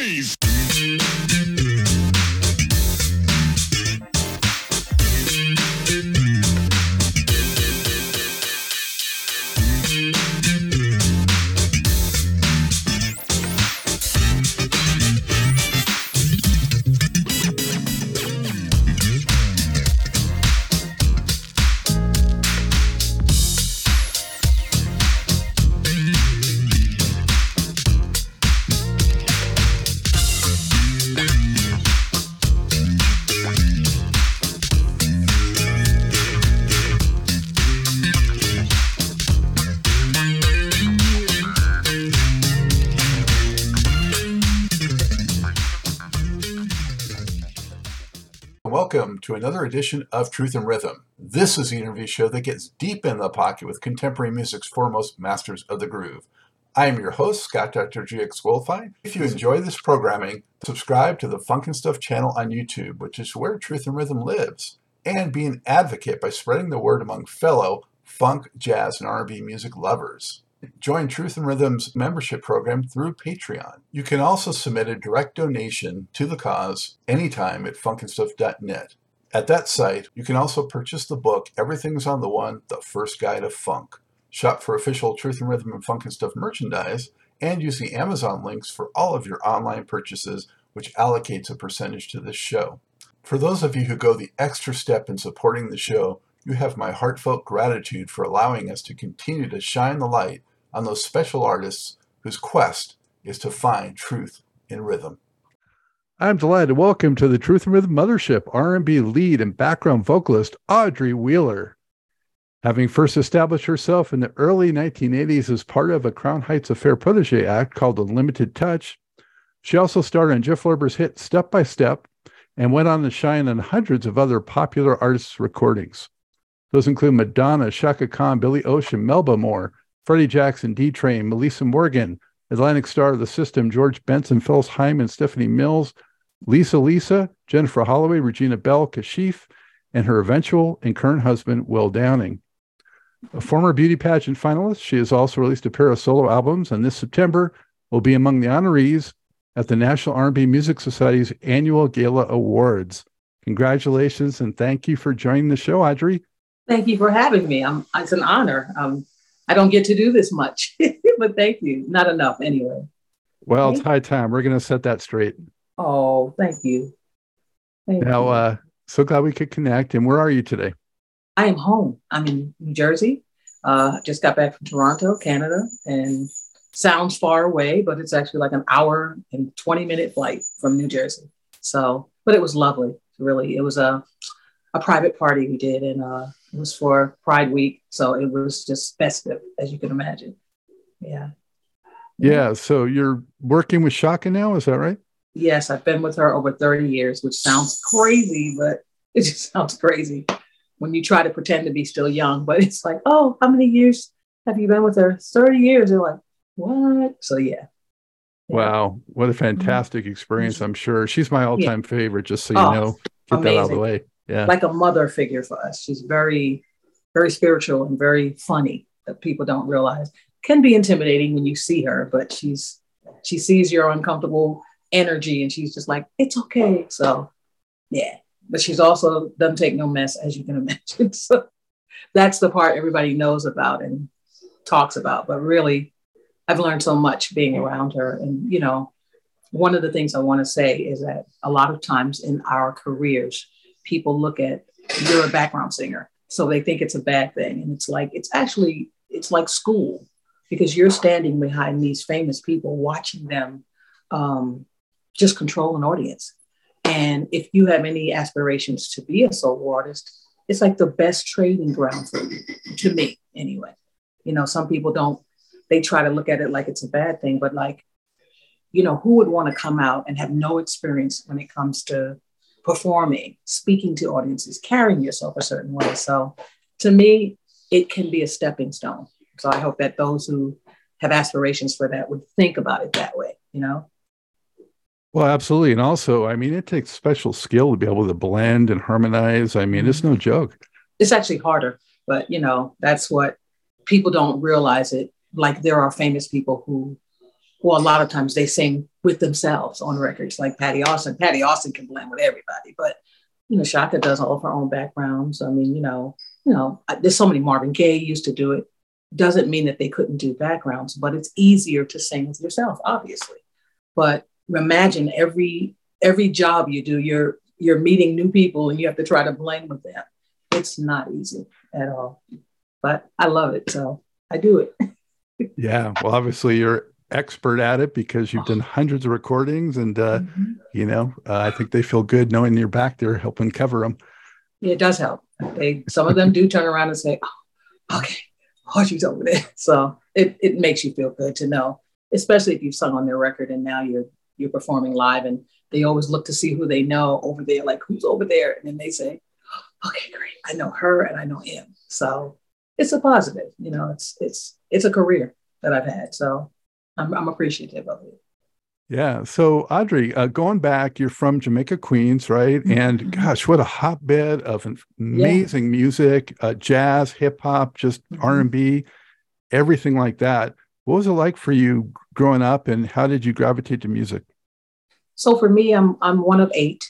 noise. Another edition of Truth in Rhythm. This is the interview show that gets deep in the pocket with contemporary music's foremost masters of the groove. I am your host, Scott Dr. GX Goldfine. If you enjoy this programming, subscribe to the Funk and Stuff channel on YouTube, which is where Truth in Rhythm lives, and be an advocate by spreading the word among fellow funk, jazz, and R&B music lovers. Join Truth in Rhythm's membership program through Patreon. You can also submit a direct donation to the cause anytime at funknstuff.net. At that site, you can also purchase the book Everything's on the One, The First Guide of Funk. Shop for official Truth in Rhythm and Funk and Stuff merchandise, and use the Amazon links for all of your online purchases, which allocates a percentage to this show. For those of you who go the extra step in supporting the show, you have my heartfelt gratitude for allowing us to continue to shine the light on those special artists whose quest is to find truth in rhythm. I'm delighted to welcome to the Truth in Rhythm Mothership R&B lead and background vocalist Audrey Wheeler. Having first established herself in the early 1980s as part of a Crown Heights Affair protege act called Unlimited Touch, she also starred on Jeff Lorber's hit Step by Step and went on to shine on hundreds of other popular artists' recordings. Those include Madonna, Chaka Khan, Billy Ocean, Melba Moore, Freddie Jackson, D Train, Me'lisa Morgan, Atlantic Starr of the System, George Benson, Phyllis Hyman, Stephanie Mills, Lisa Lisa, Jennifer Holloway, Regina Belle, Kashif, and her eventual and current husband, Will Downing. A former beauty pageant finalist, she has also released a pair of solo albums, and this September will be among the honorees at the National R&B Music Society's annual Gala Awards. Congratulations and thank you for joining the show, Audrey. Thank you for having me. I'm, it's an honor. Um, I don't get to do this much, but thank you. Not enough, anyway. Well, it's high time. We're going to set that straight. Oh, thank you. Thank now, you. uh, so glad we could connect. And where are you today? I am home. I'm in New Jersey. Uh, just got back from Toronto, Canada, and sounds far away, but it's actually like an hour and 20 minute flight from New Jersey. So, but it was lovely. Really, it was a a private party we did, and uh, it was for Pride Week, so it was just festive, as you can imagine. Yeah. Yeah. So you're working with Chaka now, is that right? Yes, I've been with her over 30 years, which sounds crazy, but it just sounds crazy when you try to pretend to be still young. But it's like, oh, how many years have you been with her? 30 years. They're like, what? So yeah. Wow, what a mm-hmm. fantastic experience! I'm sure she's my all-time yeah. favorite. Just so you oh, know, get amazing. that out of the way yeah. like a mother figure for us. She's very, very spiritual and very funny that people don't realize. Can be intimidating when you see her, but she's she sees your uncomfortable energy and she's just like, it's okay. So yeah. But she's also doesn't take no mess, as you can imagine. So that's the part everybody knows about and talks about. But really, I've learned so much being around her. And, you know, one of the things I want to say is that a lot of times in our careers, people look at you're a background singer so they think it's a bad thing and it's like it's actually it's like school because you're standing behind these famous people watching them um, just control an audience and if you have any aspirations to be a solo artist it's like the best training ground for you to me anyway you know some people don't they try to look at it like it's a bad thing but like you know who would want to come out and have no experience when it comes to performing, speaking to audiences, carrying yourself a certain way. So to me, it can be a stepping stone. So I hope that those who have aspirations for that would think about it that way, you know? Well, absolutely. And also, I mean, it takes special skill to be able to blend and harmonize. I mean, it's no mm-hmm. joke. It's actually harder, but you know, that's what people don't realize it. Like there are famous people who, well, a lot of times they sing with themselves on records, like Patti Austin. Patti Austin can blend with everybody, but you know, Chaka does all of her own backgrounds. I mean, you know, you know, there's so many Marvin Gaye used to do it. Doesn't mean that they couldn't do backgrounds, but it's easier to sing with yourself, obviously. But imagine every every job you do, you're you're meeting new people and you have to try to blend with them. It's not easy at all. But I love it. So I do it. yeah. Well, obviously you're expert at it because you've done hundreds of recordings and uh, mm-hmm. you know uh, i think they feel good knowing you're back there helping cover them yeah, it does help they some of them do turn around and say oh, okay audrey's over there so it, it makes you feel good to know especially if you've sung on their record and now you're you're performing live and they always look to see who they know over there like who's over there and then they say okay great i know her and i know him so it's a positive you know it's it's it's a career that i've had so I'm, I'm appreciative of it. Yeah. So, Audrey, uh, going back, you're from Jamaica, Queens, right? Mm-hmm. And gosh, what a hotbed of amazing yeah. music, uh, jazz, hip hop, just mm-hmm. R and B, everything like that. What was it like for you growing up, and how did you gravitate to music? So, for me, I'm I'm one of eight,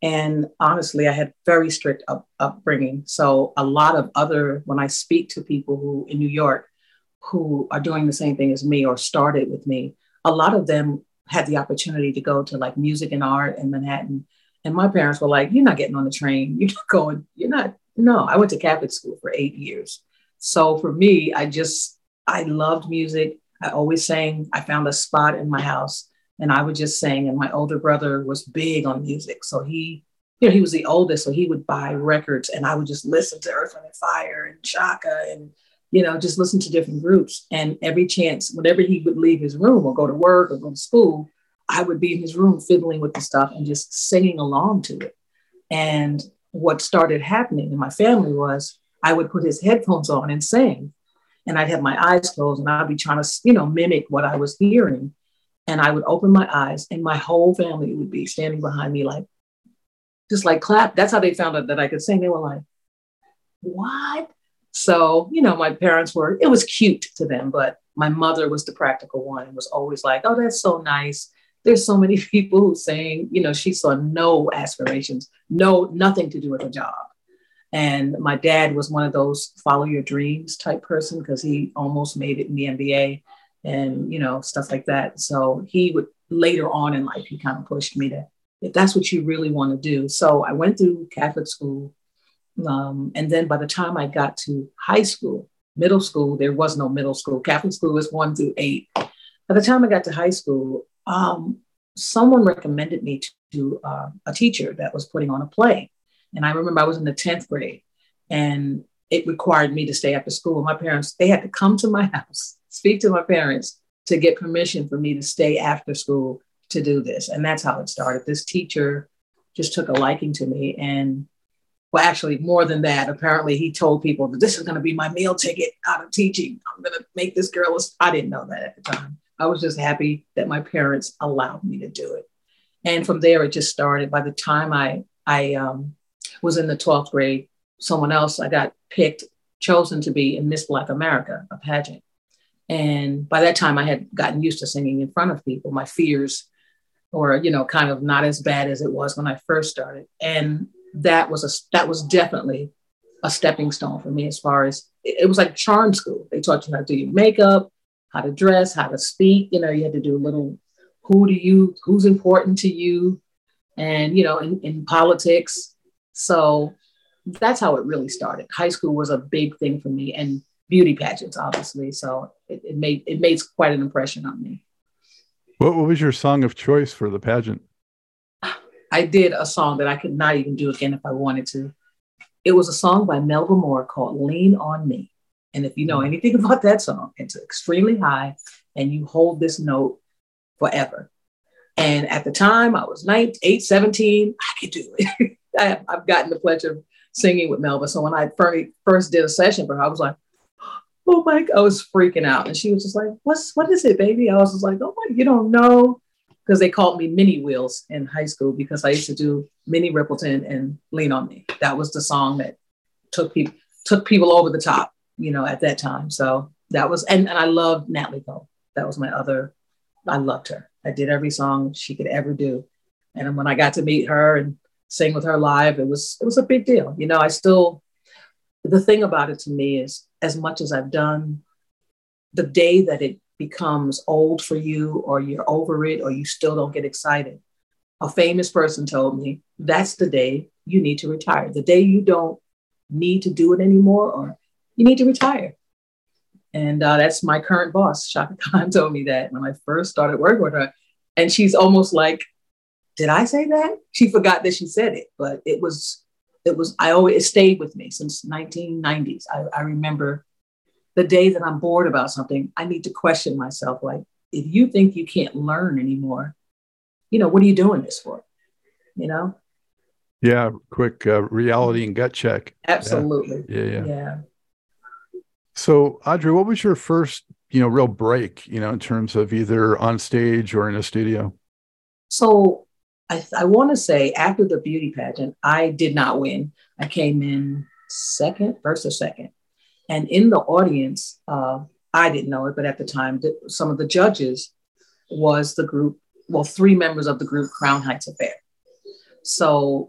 and honestly, I had very strict up, upbringing. So, a lot of other when I speak to people who in New York who are doing the same thing as me or started with me, a lot of them had the opportunity to go to like music and art in Manhattan. And my parents were like, You're not getting on the train. You're not going, you're not. No, I went to Catholic school for eight years. So for me, I just, I loved music. I always sang. I found a spot in my house and I would just sing. And my older brother was big on music. So he, you know, he was the oldest. So he would buy records and I would just listen to Earth, Wind and Fire and Chaka and you know, just listen to different groups. And every chance, whenever he would leave his room or go to work or go to school, I would be in his room fiddling with the stuff and just singing along to it. And what started happening in my family was I would put his headphones on and sing. And I'd have my eyes closed and I'd be trying to, you know, mimic what I was hearing. And I would open my eyes and my whole family would be standing behind me, like, just like clap. That's how they found out that I could sing. They were like, what? So, you know, my parents were, it was cute to them, but my mother was the practical one and was always like, oh, that's so nice. There's so many people who saying, you know, she saw no aspirations, no, nothing to do with a job. And my dad was one of those follow your dreams type person because he almost made it in the NBA and, you know, stuff like that. So he would later on in life, he kind of pushed me to, if that's what you really want to do. So I went through Catholic school um, and then by the time I got to high school, middle school, there was no middle school. Catholic school was one through eight. By the time I got to high school, um, someone recommended me to uh, a teacher that was putting on a play. And I remember I was in the 10th grade and it required me to stay after school. My parents, they had to come to my house, speak to my parents to get permission for me to stay after school to do this. And that's how it started. This teacher just took a liking to me and well, actually, more than that. Apparently, he told people that this is going to be my meal ticket out of teaching. I'm going to make this girl. I didn't know that at the time. I was just happy that my parents allowed me to do it. And from there, it just started. By the time I I um, was in the 12th grade, someone else I got picked, chosen to be in Miss Black America, a pageant. And by that time, I had gotten used to singing in front of people. My fears were, you know, kind of not as bad as it was when I first started. And that was a that was definitely a stepping stone for me as far as it, was like charm school. They taught you how to do your makeup, how to dress, how to speak. You know, you had to do a little who do you who's important to you, and you know, in, in politics. So that's how it really started. High school was a big thing for me, and beauty pageants, obviously. So it, it made it made quite an impression on me. What, what was your song of choice for the pageant? I did a song that I could not even do again if I wanted to. It was a song by Melba Moore called Lean on Me. And if you know mm. anything about that song, it's extremely high and you hold this note forever. And at the time, I was 9, 8, 17, I could do it. I, have gotten the pleasure of singing with Melba. So when I first did a session for her, I was like, oh my, I was freaking out. And she was just like, what's, what is it, baby? I was just like, oh my, you don't know because they called me Mini Wheels in high school because I used to do Minnie Riperton and Lean on Me. That was the song that took people took people over the top, you know, at that time. So that was and, and I loved Natalie Cole. That was my other I loved her. I did every song she could ever do. And when I got to meet her and sing with her live, it was it was a big deal. You know, I still the thing about it to me is as much as I've done, the day that it becomes old for you or you're over it or you still don't get excited. A famous person told me that's the day you need to retire. The day you don't need to do it anymore or you need to retire. And uh, that's my current boss. Chaka Khan told me that when I first started working with her. And she's almost like, did I say that? She forgot that she said it, but it was, it was, I always, it stayed with me since 1990s. I, I remember the day that I'm bored about something, I need to question myself. Like, if you think you can't learn anymore, you know, what are you doing this for? You know? Yeah. Quick uh, reality and gut check. Absolutely. Yeah. Yeah. Yeah. yeah. So, Audrey, what was your first, you know, real break, you know, in terms of either on stage or in a studio? So, I, I want to say after the beauty pageant, I did not win. I came in second, first or second. And in the audience, uh, I didn't know it, but at the time, some of the judges was the group, well, three members of the group Crown Heights Affair. So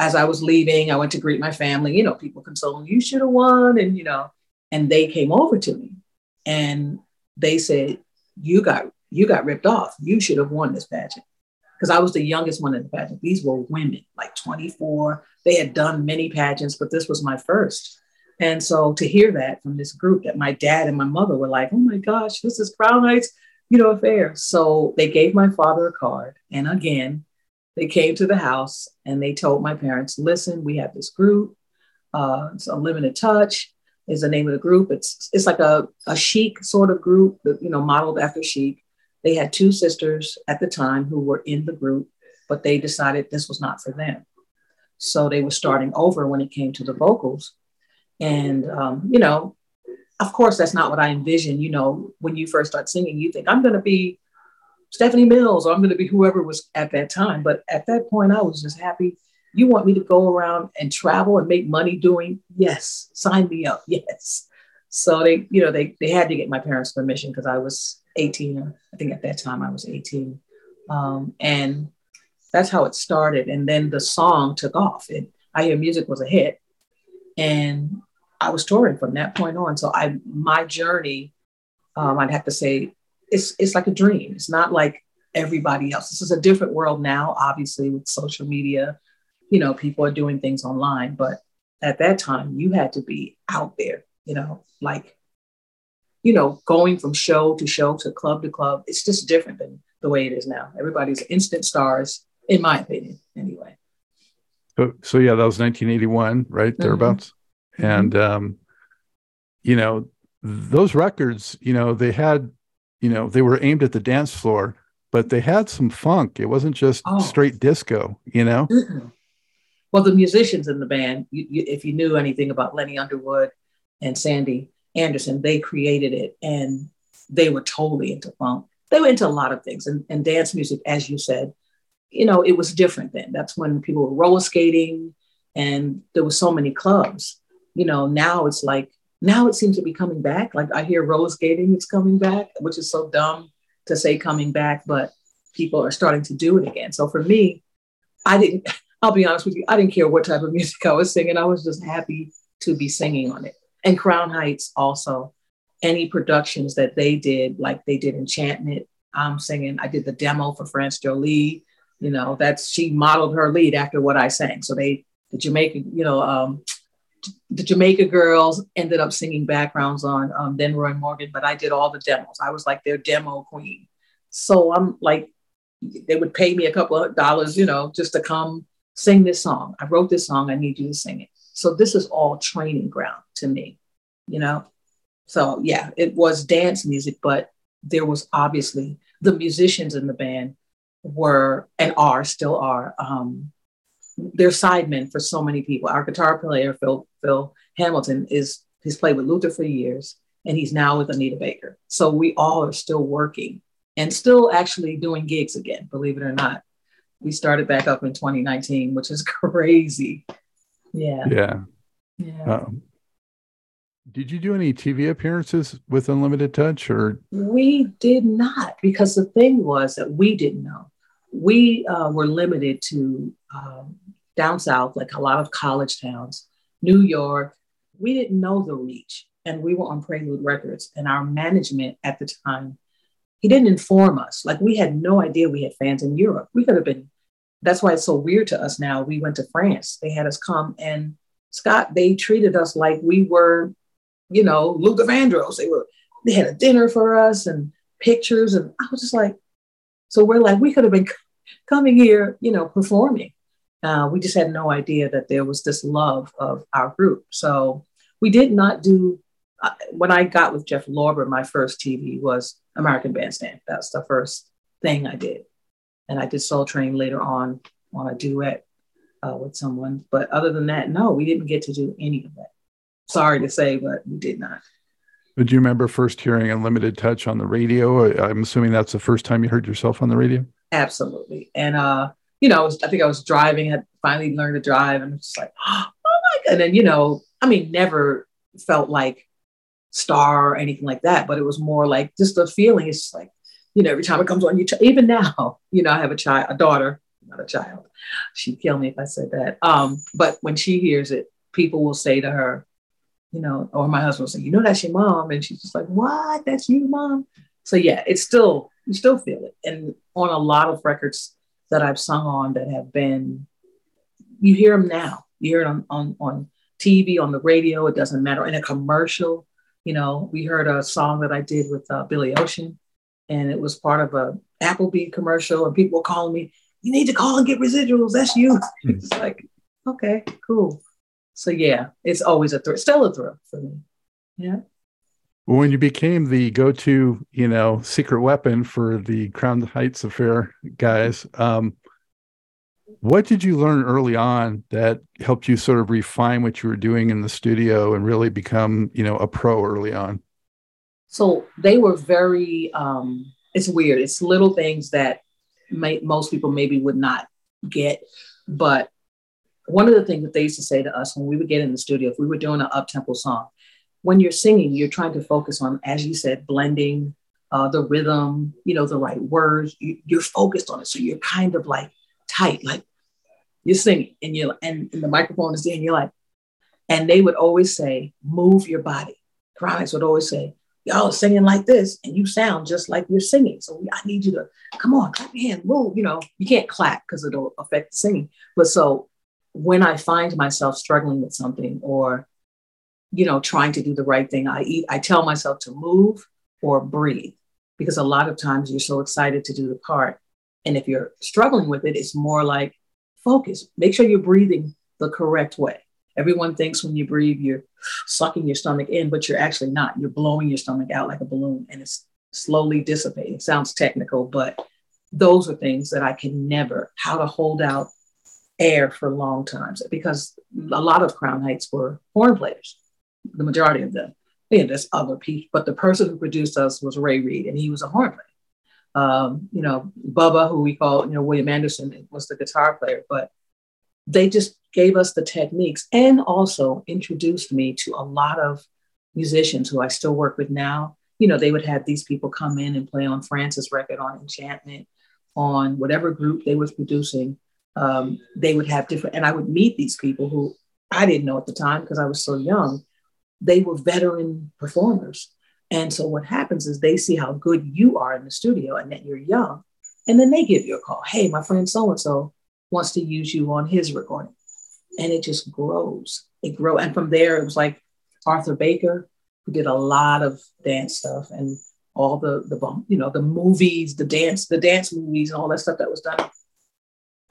as I was leaving, I went to greet my family. You know, people consoling, you should have won. And, you know, and they came over to me and they said, You got you got ripped off. You should have won this pageant. Because I was the youngest one in the pageant. These were women, like 24. They had done many pageants, but this was my first. And so to hear that from this group that my dad and my mother were like, oh my gosh, this is Crown Heights, you know, affair. So they gave my father a card. And again, they came to the house and they told my parents, listen, we have this group. Uh, it's Unlimited Touch is the name of the group. It's it's like a, a chic sort of group, you know, modeled after chic. They had two sisters at the time who were in the group, but they decided this was not for them. So they were starting over when it came to the vocals. And, um, you know, of course, that's not what I envisioned. You know, when you first start singing, you think, I'm going to be Stephanie Mills or I'm going to be whoever was at that time. But at that point, I was just happy. You want me to go around and travel and make money doing? Yes, sign me up. Yes. So they, you know, they they had to get my parents' permission because I was 18. I think at that time I was 18, um, and that's how it started. And then the song took off. It, I Hear Music was a hit, and I was touring from that point on. So I my journey, um, I'd have to say, it's it's like a dream. It's not like everybody else. This is a different world now, obviously, with social media. You know, people are doing things online, but at that time, you had to be out there. You know, like you know, going from show to show to club to club. It's just different than the way it is now. Everybody's instant stars, in my opinion, anyway. So, so yeah, that was 1981, right mm-hmm. thereabouts. Mm-hmm. And um, you know, those records, you know, they had, you know, they were aimed at the dance floor, but they had some funk. It wasn't just oh. straight disco, you know. Mm-hmm. Well, the musicians in the band, you, you, if you knew anything about Lenny Underwood and Sandy Anderson, they created it, and they were totally into funk. They were into a lot of things, and, and dance music, as you said, you know, it was different then. That's when people were roller skating and there were so many clubs. You know, now it's like, now it seems to be coming back. Like I hear roller skating is coming back, which is so dumb to say coming back, but people are starting to do it again. So for me, I didn't, I'll be honest with you, I didn't care what type of music I was singing. I was just happy to be singing on it. And Crown Heights also, any productions that they did, like they did Enchantment, I'm singing, I did the demo for France Joli you know, that's she modeled her lead after what I sang. So they, the Jamaica, you know, um, the Jamaica girls ended up singing backgrounds on um, Denroy Morgan, but I did all the demos. I was like their demo queen. So I'm like, they would pay me a couple of dollars, you know, just to come sing this song. I wrote this song. I need you to sing it. So this is all training ground to me, you know. So yeah, it was dance music, but there was obviously the musicians in the band were and are still are um, they're sidemen for so many people. Our guitar player Phil Phil Hamilton is he's played with Luther for years and he's now with Anita Baker. So we all are still working and still actually doing gigs again, believe it or not. We started back up in 2019, which is crazy. Yeah. Yeah. Yeah. Um, Did you do any TV appearances with Unlimited Touch or? We did not because the thing was that we didn't know. We uh, were limited to um, down south, like a lot of college towns, New York. We didn't know the reach, and we were on Prelude Records, and our management at the time, he didn't inform us. Like we had no idea we had fans in Europe. We could have been. That's why it's so weird to us now. We went to France. They had us come and Scott. They treated us like we were you know, Luther Vandross. They were, they had a dinner for us and pictures. And I was just like, so we're like, we could have been coming here, you know, performing. Uh, we just had no idea that there was this love of our group. So we did not do, uh, when I got with Jeff Lorber, my first TV was American Bandstand. That's the first thing I did. And I did Soul Train later on on a duet uh, with someone. But other than that, no, we didn't get to do any of that sorry to say, but we did not. Do you remember first hearing Unlimited Touch on the radio? I'm assuming that's the first time you heard yourself on the radio. Absolutely, and uh, you know, I, was, I think I was driving, had finally learned to drive, and it's just like, oh my god! And then you know, I mean, never felt like star or anything like that, but it was more like just a feeling. It's like, you know, every time it comes on, you ch- even now, you know, I have a child, a daughter, not a child. She'd kill me if I said that. Um, but when she hears it, people will say to her, you know, or my husband will say, you know, that's your mom. And she's just like, what? That's you, mom? So yeah, it's still, you still feel it. And on a lot of records that I've sung on that have been, you hear them now. You hear it on, on, on TV, on the radio, it doesn't matter. In a commercial, you know, we heard a song that I did with uh, Billy Ocean, and it was part of a Applebee commercial, and people were calling me, you need to call and get residuals. That's you. it's like, okay, cool. So yeah, it's always a thrill, still a thrill for me. Yeah. When you became the go-to, you know, secret weapon for the Crown Heights affair guys, um, what did you learn early on that helped you sort of refine what you were doing in the studio and really become, you know, a pro early on? So they were very. Um, it's weird. It's little things that may, most people maybe would not get, but one of the things that they used to say to us when we would get in the studio, if we were doing an up tempo song, when you're singing, you're trying to focus on, as you said, blending uh, the rhythm, you know, the right words. You, you're focused on it, so you're kind of like tight, like you're singing, and you're and, and the microphone is there, and you're like, and they would always say, "Move your body." Chronics would always say, "Y'all singing like this, and you sound just like you're singing." So I need you to come on, clap your hand, move. You know, you can't clap because it'll affect the singing, but so when I find myself struggling with something or, you know, trying to do the right thing, I eat, I tell myself to move or breathe because a lot of times you're so excited to do the part. And if you're struggling with it, it's more like focus. Make sure you're breathing the correct way. Everyone thinks when you breathe, you're sucking your stomach in, but you're actually not. You're blowing your stomach out like a balloon and it's slowly dissipating. Sounds technical, but those are things that I can never, how to hold out air for long times because a lot of Crown Heights were horn players, the majority of them. Yeah, there's other people, but the person who produced us was Ray Reid, and he was a horn player. Um, you know, Bubba, who we call, you know, William Anderson was the guitar player, but they just gave us the techniques and also introduced me to a lot of musicians who I still work with now. You know, they would have these people come in and play on France's record, on Enchantment, on whatever group they was producing um, they would have different, and I would meet these people who I didn't know at the time because I was so young. They were veteran performers. And so what happens is they see how good you are in the studio and that you're young. And then they give you a call. Hey, my friend so and so wants to use you on his recording. And it just grows. It grows. And from there, it was like Arthur Baker, who did a lot of dance stuff and all the the you know the movies, the dance, the dance movies, and all that stuff that was done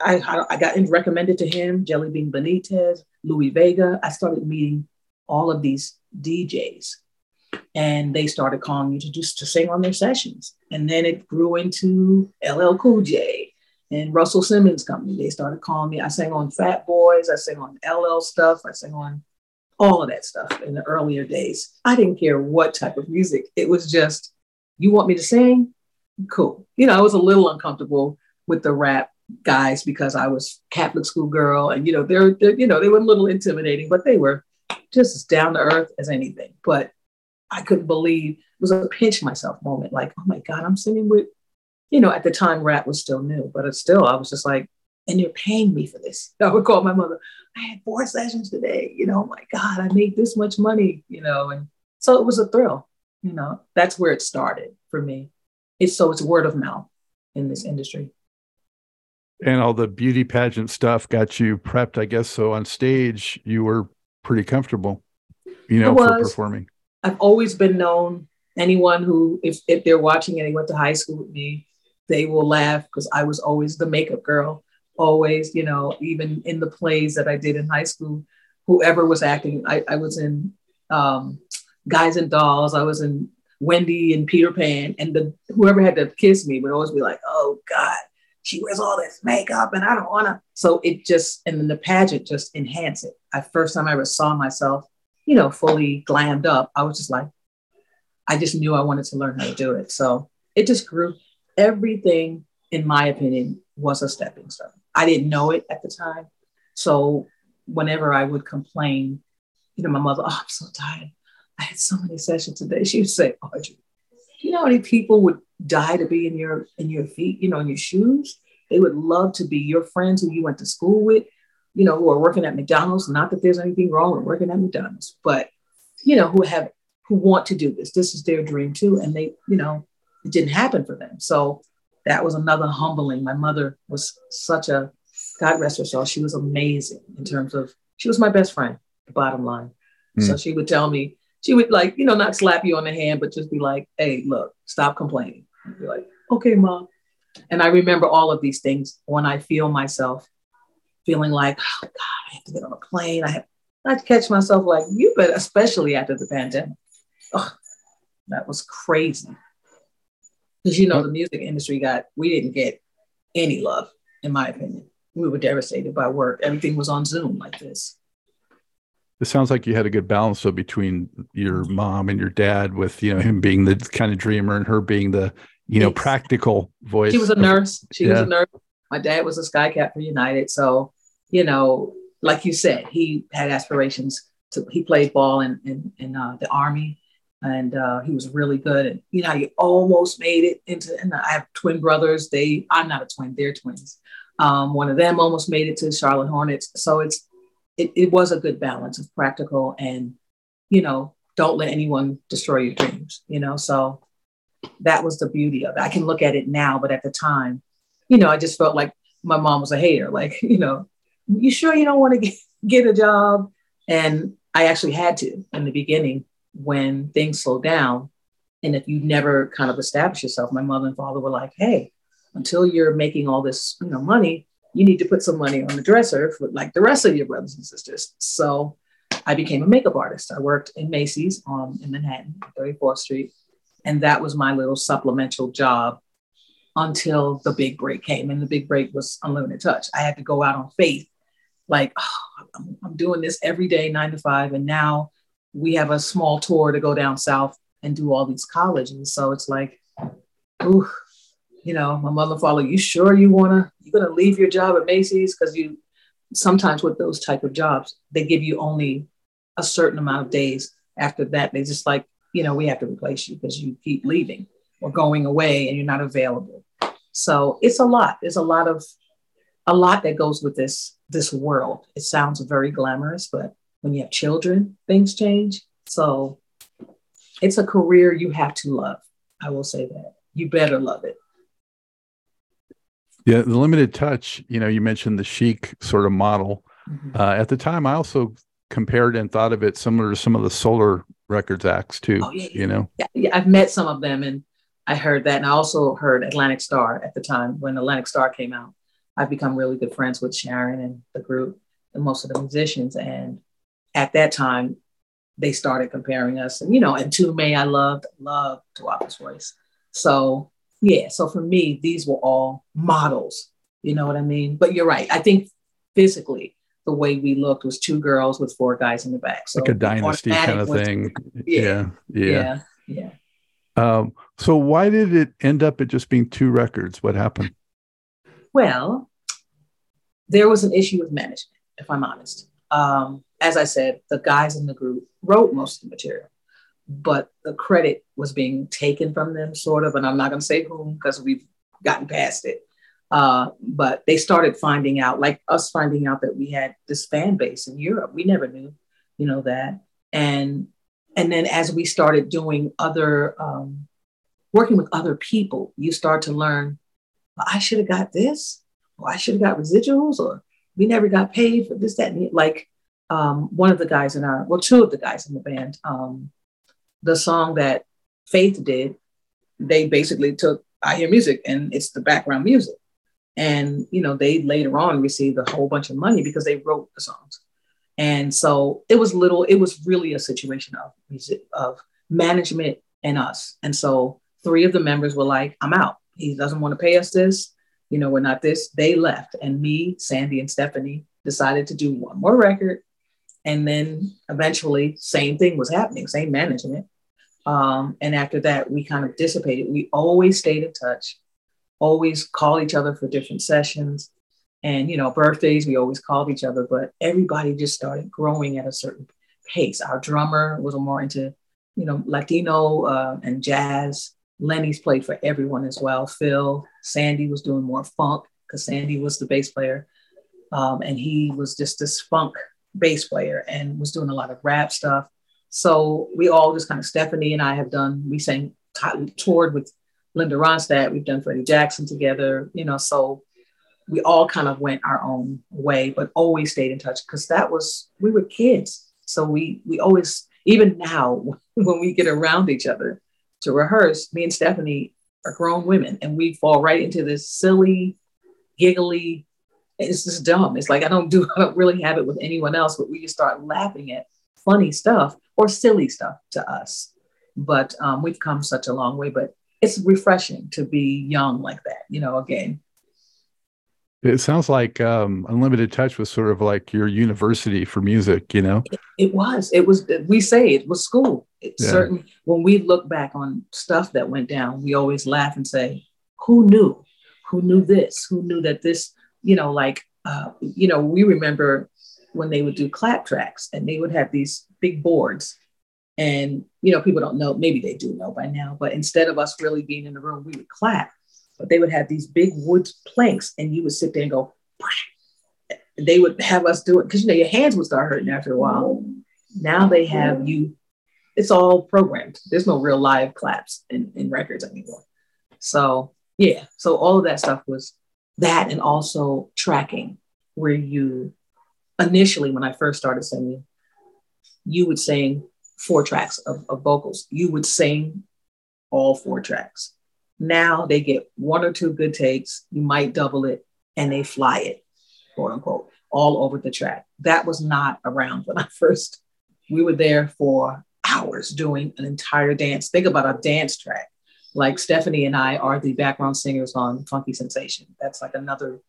I, I got recommended to him, Jellybean Benitez, Louie Vega. I started meeting all of these DJs and they started calling me to just to sing on their sessions. And then it grew into LL Cool J and Russell Simmons Company. They started calling me. I sang on Fat Boys, I sang on LL stuff, I sang on all of that stuff in the earlier days. I didn't care what type of music. It was just, you want me to sing? Cool. You know, I was a little uncomfortable with the rap guys because I was Catholic school girl, and you know they're, they're, you know they were a little intimidating, but they were just as down to earth as anything. But I couldn't believe it was a pinch myself moment. Like, oh my God, I'm singing with, you know, at the time rap was still new, but it's still, I was just like, and you're paying me for this. I would call my mother, I had four sessions today. You know, oh my God, I made this much money, you know, and so it was a thrill, you know, that's where it started for me. It's so it's word of mouth in this industry. And all the beauty pageant stuff got you prepped, I guess. So on stage, you were pretty comfortable, you know, for performing. I've always been known. Anyone who, if, if they're watching and they went to high school with me, they will laugh because I was always the makeup girl. Always, you know, even in the plays that I did in high school, whoever was acting, I, I was in um, Guys and Dolls, I was in Wendy and Peter Pan, and the whoever had to kiss me would always be like, "Oh God, she wears all this makeup, and I don't want to." So it just, and then the pageant just enhanced it. I first time I ever saw myself, you know, fully glammed up, I was just like, I just knew I wanted to learn how to do it. So it just grew. Everything, in my opinion, was a stepping stone. I didn't know it at the time, so whenever I would complain, you know, my mother, oh, I'm so tired. I had so many sessions today. She would say, Audrey, you know how many people would die to be in your in your feet, you know, in your shoes? They would love to be your friends who you went to school with, you know, who are working at McDonald's. Not that there's anything wrong with working at McDonald's, but you know, who have who want to do this. This is their dream too. And they, you know, it didn't happen for them. So that was another humbling. My mother was such a God rest her soul. She was amazing in terms of she was my best friend, bottom line. Mm. So she would tell me, she would like, you know, not slap you on the hand, but just be like, hey, look, stop complaining. I'd be like, okay, mom. And I remember all of these things when I feel myself feeling like, oh God, I have to get on a plane. I have I catch myself like, you bet, especially after the pandemic. Oh, that was crazy. Because you know, the music industry got, we didn't get any love, in my opinion. We were devastated by work. Everything was on Zoom like this. It sounds like you had a good balance though between your mom and your dad with you know him being the kind of dreamer and her being the you know practical voice she was a nurse. She yeah. was a nurse. My dad was a sky for united. So you know like you said he had aspirations to he played ball in in, in uh, the army and uh, he was really good and you know he almost made it into and i have twin brothers they i'm not a twin they're twins um, one of them almost made it to charlotte hornets so it's it, it was a good balance of practical and, you know, don't let anyone destroy your dreams, you know? So that was the beauty of it. I can look at it now, but at the time, you know, I just felt like my mom was a hater. Like, you know, you sure you don't want to get, get a job? And I actually had to in the beginning when things slow down. And if you never kind of establish yourself, my mother and father were like, hey, until you're making all this, you know, money, you need to put some money on the dresser for like the rest of your brothers and sisters. So I became a makeup artist. I worked in Macy's um, in Manhattan, 34th Street. And that was my little supplemental job until the big break came. And the big break was Unlimited Touch. I had to go out on faith, like, oh, I'm, I'm doing this every day, nine to five. And now we have a small tour to go down south and do all these colleges. So it's like, ooh, you know, my mother father, you sure you wanna you're gonna leave your job at Macy's? Because you sometimes with those type of jobs, they give you only a certain amount of days. After that, they just like, you know, we have to replace you because you keep leaving or going away and you're not available. So it's a lot. There's a lot of a lot that goes with this this world. It sounds very glamorous, but when you have children, things change. So it's a career you have to love. I will say that. You better love it. Yeah, the limited touch, you know, you mentioned the chic sort of model. Mm-hmm. Uh, at the time, I also compared and thought of it similar to some of the solar records acts too. Oh, yeah, you know, yeah, yeah, I've met some of them and I heard that. And I also heard Atlantic Starr at the time when Atlantic Starr came out. I've become really good friends with Sharon and the group and most of the musicians. And at that time, they started comparing us. And, you know, and Mtume I loved, loved Tawatha's voice. So yeah. So for me, these were all models. You know what I mean? But you're right. I think physically, the way we looked was two girls with four guys in the back. So like a dynasty kind of thing. Yeah. Yeah. Yeah. yeah. Um, so why did it end up at just being two records? What happened? Well, there was an issue with management, if I'm honest. Um, as I said, the guys in the group wrote most of the material, but the credit was being taken from them, sort of. And I'm not going to say whom because we've gotten past it. Uh, but they started finding out, like us finding out that we had this fan base in Europe. We never knew, you know, that. And and then as we started doing other um, working with other people, you start to learn, well, I should have got this, or I should have got residuals, or we never got paid for this, that, and like um, one of the guys in our, well, two of the guys in the band, um, the song that Faith did, they basically took I Hear Music and it's the background music. And, you know, they later on received a whole bunch of money because they wrote the songs. And so it was little, it was really a situation of music, of management and us. And so three of the members were like, I'm out. He doesn't want to pay us this. You know, we're not this. They left. And me, Sandy, and Stephanie decided to do one more record and then eventually, same thing was happening, same management. Um, and after that, we kind of dissipated. We always stayed in touch, always called each other for different sessions. And, you know, birthdays, we always called each other, but everybody just started growing at a certain pace. Our drummer was more into, you know, Latino uh, and jazz. Lenny's played for everyone as well. Phil, Sandy was doing more funk because Sandy was the bass player. Um, and he was just this funk bass player and was doing a lot of rap stuff. So we all just kind of, Stephanie and I have done, we sang, toured with Linda Ronstadt. We've done Freddie Jackson together, you know, so we all kind of went our own way, but always stayed in touch because that was, we were kids. So we, we always, even now when we get around each other to rehearse, me and Stephanie are grown women and we fall right into this silly, giggly, it's just dumb. It's like I don't do I don't really have it with anyone else, but we just start laughing at funny stuff or silly stuff to us. But um, we've come such a long way. But it's refreshing to be young like that, you know, again. It sounds like um, Unlimited Touch was sort of like your university for music, you know? It, it was. It was, we say it was school. It's yeah. certain, when we look back on stuff that went down, we always laugh and say, who knew? Who knew this? Who knew that this you know, like, uh, you know, we remember when they would do clap tracks and they would have these big boards. And, you know, people don't know, maybe they do know by now, but instead of us really being in the room, we would clap. But they would have these big wood planks and you would sit there and go, they would have us do it because, you know, your hands would start hurting after a while. Now they have you, it's all programmed. There's no real live claps in, in records anymore. So, yeah, so all of that stuff was that and also tracking where you initially when i first started singing you would sing four tracks of, of, vocals. You would sing all four tracks. Now they get one or two good takes. You might double it and they fly it quote unquote all over the track. That was not around when i first we were there for hours doing an entire dance. Think about a dance track like Stephanie and I are the background singers on Funky Sensation. That's like another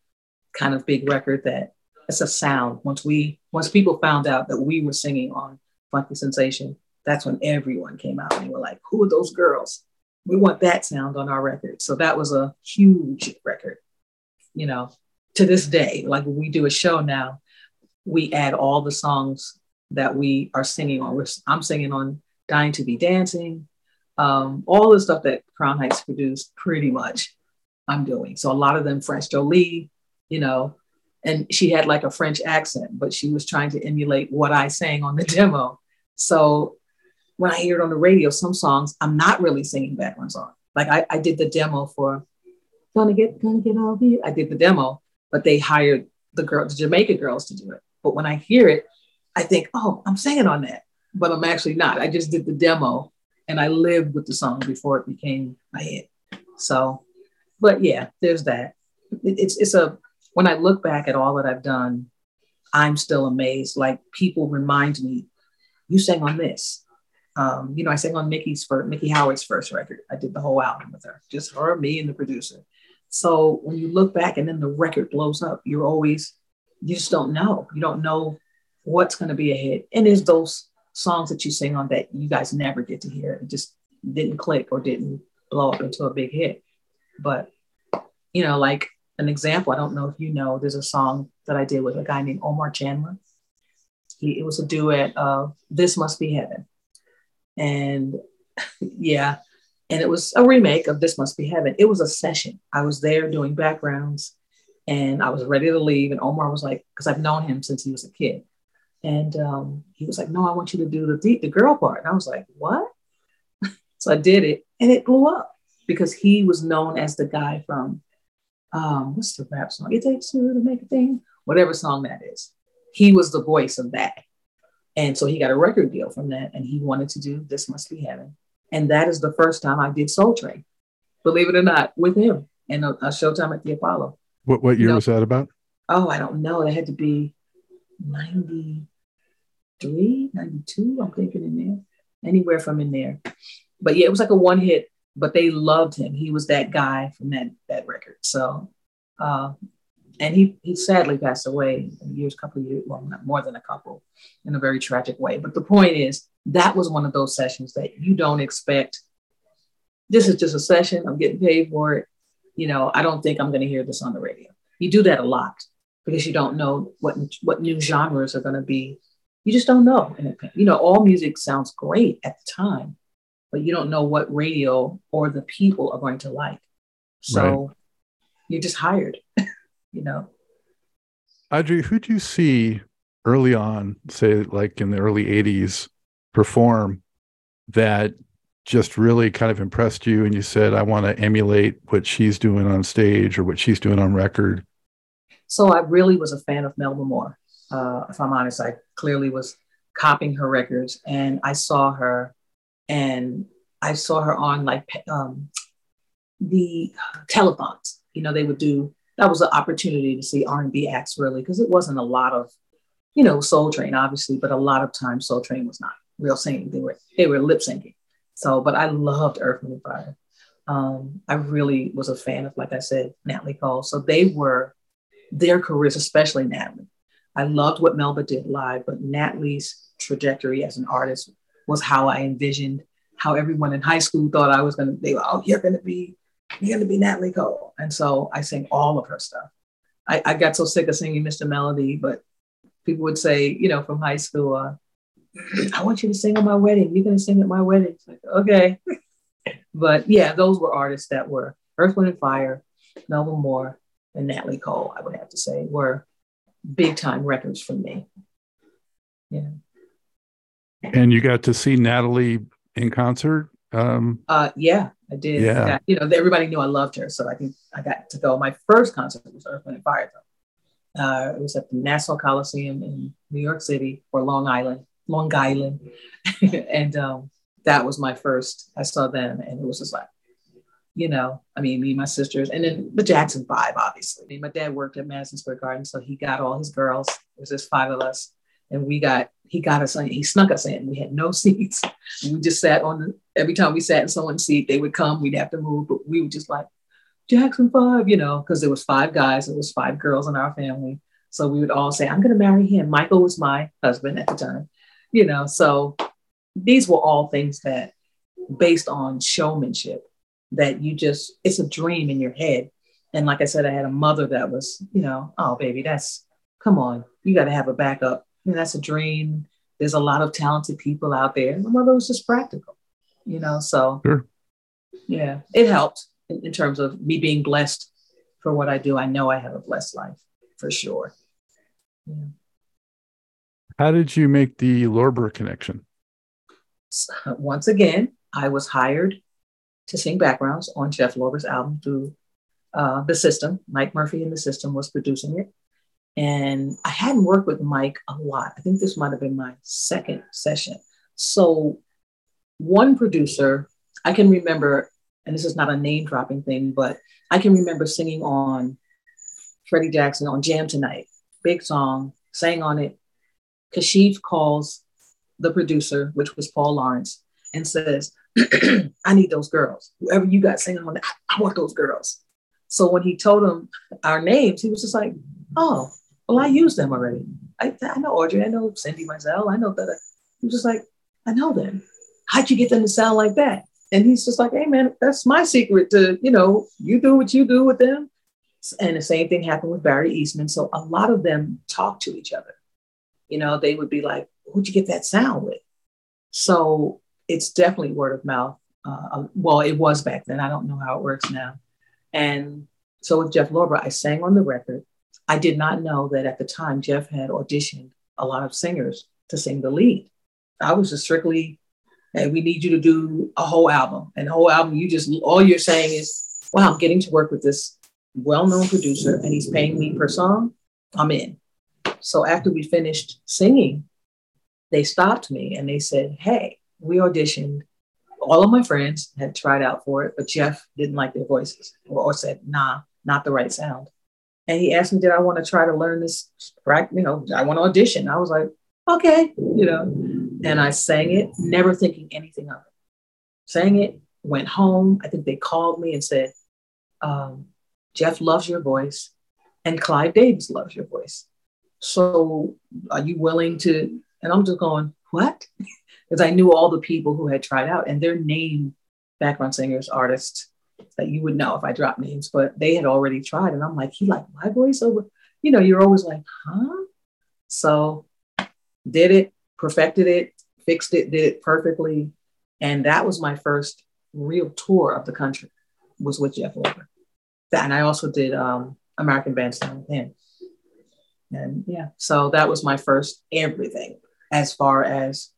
kind of big record that it's a sound. Once we once people found out that we were singing on Funky Sensation, that's when everyone came out and were like, "Who are those girls? We want that sound on our record." So that was a huge record. You know, to this day, like when we do a show now, we add all the songs that we are singing on. We're, I'm singing on "Dying to Be Dancing." Um, all the stuff that Crown Heights produced, pretty much I'm doing. So a lot of them French Jolie, you know, and she had like a French accent, but she was trying to emulate what I sang on the demo. So when I hear it on the radio, some songs I'm not really singing background song. Like I, I did the demo for gonna get gonna get all the I did the demo, but they hired the girl, the Jamaica girls to do it. But when I hear it, I think, oh, I'm singing on that, but I'm actually not. I just did the demo and I lived with the song before it became a hit. So, but yeah, there's that. It, it's it's a when I look back at all that I've done, I'm still amazed. Like people remind me, you sang on this. Um, you know, I sang on Miki's for Miki Howard's first record. I did the whole album with her, just her, me, and the producer. So when you look back and then the record blows up, you're always you just don't know. You don't know what's going to be a hit. And there's those songs that you sing on that you guys never get to hear. It just didn't click or didn't blow up into a big hit. But, you know, like an example, I don't know if you know, there's a song that I did with a guy named Omar Chandler. He, it was a duet of This Must Be Heaven. And yeah, and it was a remake of This Must Be Heaven. It was a session. I was there doing backgrounds and I was ready to leave. And Omar was like, because I've known him since he was a kid. And um, he was like, No, I want you to do the, the girl part. And I was like, What? so I did it and it blew up because he was known as the guy from um, what's the rap song? It takes two to make a thing, whatever song that is. He was the voice of that. And so he got a record deal from that and he wanted to do This Must Be Heaven. And that is the first time I did Soul Train, believe it or not, with him and a, a showtime at the Apollo. What, what year you know, was that about? Oh, I don't know. It had to be 93, 92, I'm thinking in there, anywhere from in there. But yeah, it was like a one hit, but they loved him. He was that guy from that, that record. So, uh, and he, he sadly passed away in years, couple years, well, not more than a couple, in a very tragic way. But the point is, that was one of those sessions that you don't expect. This is just a session. I'm getting paid for it. You know, I don't think I'm going to hear this on the radio. You do that a lot because you don't know what what new genres are going to be. You just don't know. You know, all music sounds great at the time, but you don't know what radio or the people are going to like. So right. you're just hired. you know. Audrey, who do you see early on, say like in the early 80s, perform that just really kind of impressed you and you said, I want to emulate what she's doing on stage or what she's doing on record? So I really was a fan of Melba Moore. Uh, if I'm honest, I clearly was copying her records and I saw her and I saw her on like um, the telethons. You know, they would do that was an opportunity to see R&B acts really because it wasn't a lot of, you know, Soul Train obviously, but a lot of times Soul Train was not real singing. They were they were lip syncing. So, but I loved Earth, Wind, and Fire. Um, I really was a fan of, like I said, Natalie Cole. So they were their careers, especially Natalie. I loved what Melba did live, but Natalie's trajectory as an artist was how I envisioned how everyone in high school thought I was to. They were, oh, you're to be you're to be Natalie Cole. And so I sang all of her stuff. I, I, got so sick of singing Mr. Melody, but people would say, you know, from high school, uh, I want you to sing at my wedding. You're to sing at my wedding. It's like, okay. but yeah, those were artists that were Earth, Wind, and Fire, Melba Moore, and Natalie Cole, I would have to say, were big time records for me. Yeah. And you got to see Natalie in concert? Um, uh, yeah, I did. Yeah. You know, everybody knew I loved her. So I think I got to go. My first concert was Earth, Wind, and Fire. Uh, it was at the Nassau Coliseum in New York City or Long Island, Long Island. and um, that was my first. I saw them and it was just like, you know, I mean, me and my sisters, and then the Jackson Five, obviously. I mean, my dad worked at Madison Square Garden, so he got all his girls. It was just five of us and we got he got us in, he snuck us in. We had no seats. We just sat on the every time we sat in someone's seat, they would come, we'd have to move, but we were just like Jackson Five, you know, because there was five guys, it was five girls in our family. So we would all say, I'm gonna marry him. Michael was my husband at the time, you know. So these were all things that based on showmanship that you just it's a dream in your head. And like I said, I had a mother that was, you know, oh baby, that's come on, you got to have a backup that's a dream. There's a lot of talented people out there. My mother was just practical, you know. So sure. yeah, it helped in, in terms of me being blessed for what I do. I know I have a blessed life for sure. Yeah. How did you make the Lorber connection? Once again, I was hired to sing backgrounds on Jeff Lorber's album through uh, the system. Mic Murphy in the system was producing it. And I hadn't worked with Mike a lot. I think this might have been my second session. So, one producer, I can remember, and this is not a name dropping thing, but I can remember singing on Freddie Jackson on Jam Tonight, big song, sang on it. Kashif calls the producer, which was Paul Laurence, and says, I need those girls. Whoever you got singing on that, I, want those girls. So when he told him our names, he was just like, oh, well, I use them already. I, I know Audrey, I know Cindy Mizelle, I know that. He was just like, I know them. How'd you get them to sound like that? And he's just like, hey man, that's my secret to, you know, you do what you do with them. And the same thing happened with Barry Eastman. So a lot of them talk to each other. You know, they would be like, who'd you get that sound with? So it's definitely word of mouth. Uh, um, well, it was back then. I don't know how it works now. And so with Jeff Lorber, I sang on the record. I did not know that at the time Jeff had auditioned a lot of singers to sing the lead. I was just strictly, hey, we need you to do a whole album. And the whole album, you just, all you're saying is, wow, I'm getting to work with this well known producer and he's paying me per song. I'm in. So after we finished singing, they stopped me and they said, hey, we auditioned. All of my friends had tried out for it, but Jeff didn't like their voices or, or said, nah, not the right sound. And he asked me, did I want to try to learn this? You know, I want to audition. I was like, okay, you know, and I sang it, never thinking anything of it. Sang it, went home. I think they called me and said, um, Jeff loves your voice, and Clive Davis loves your voice. So are you willing to? And I'm just going, what? Because I knew all the people who had tried out and their name background singers, artists that you would know if I dropped names, but they had already tried. And I'm like, he liked my voice over, you know, you're always like, huh? So did it, perfected it, fixed it, did it perfectly. And that was my first real tour of the country was with Jeff Lorber. That, and I also did um, American Bandstand with him. And yeah, so that was my first everything as far as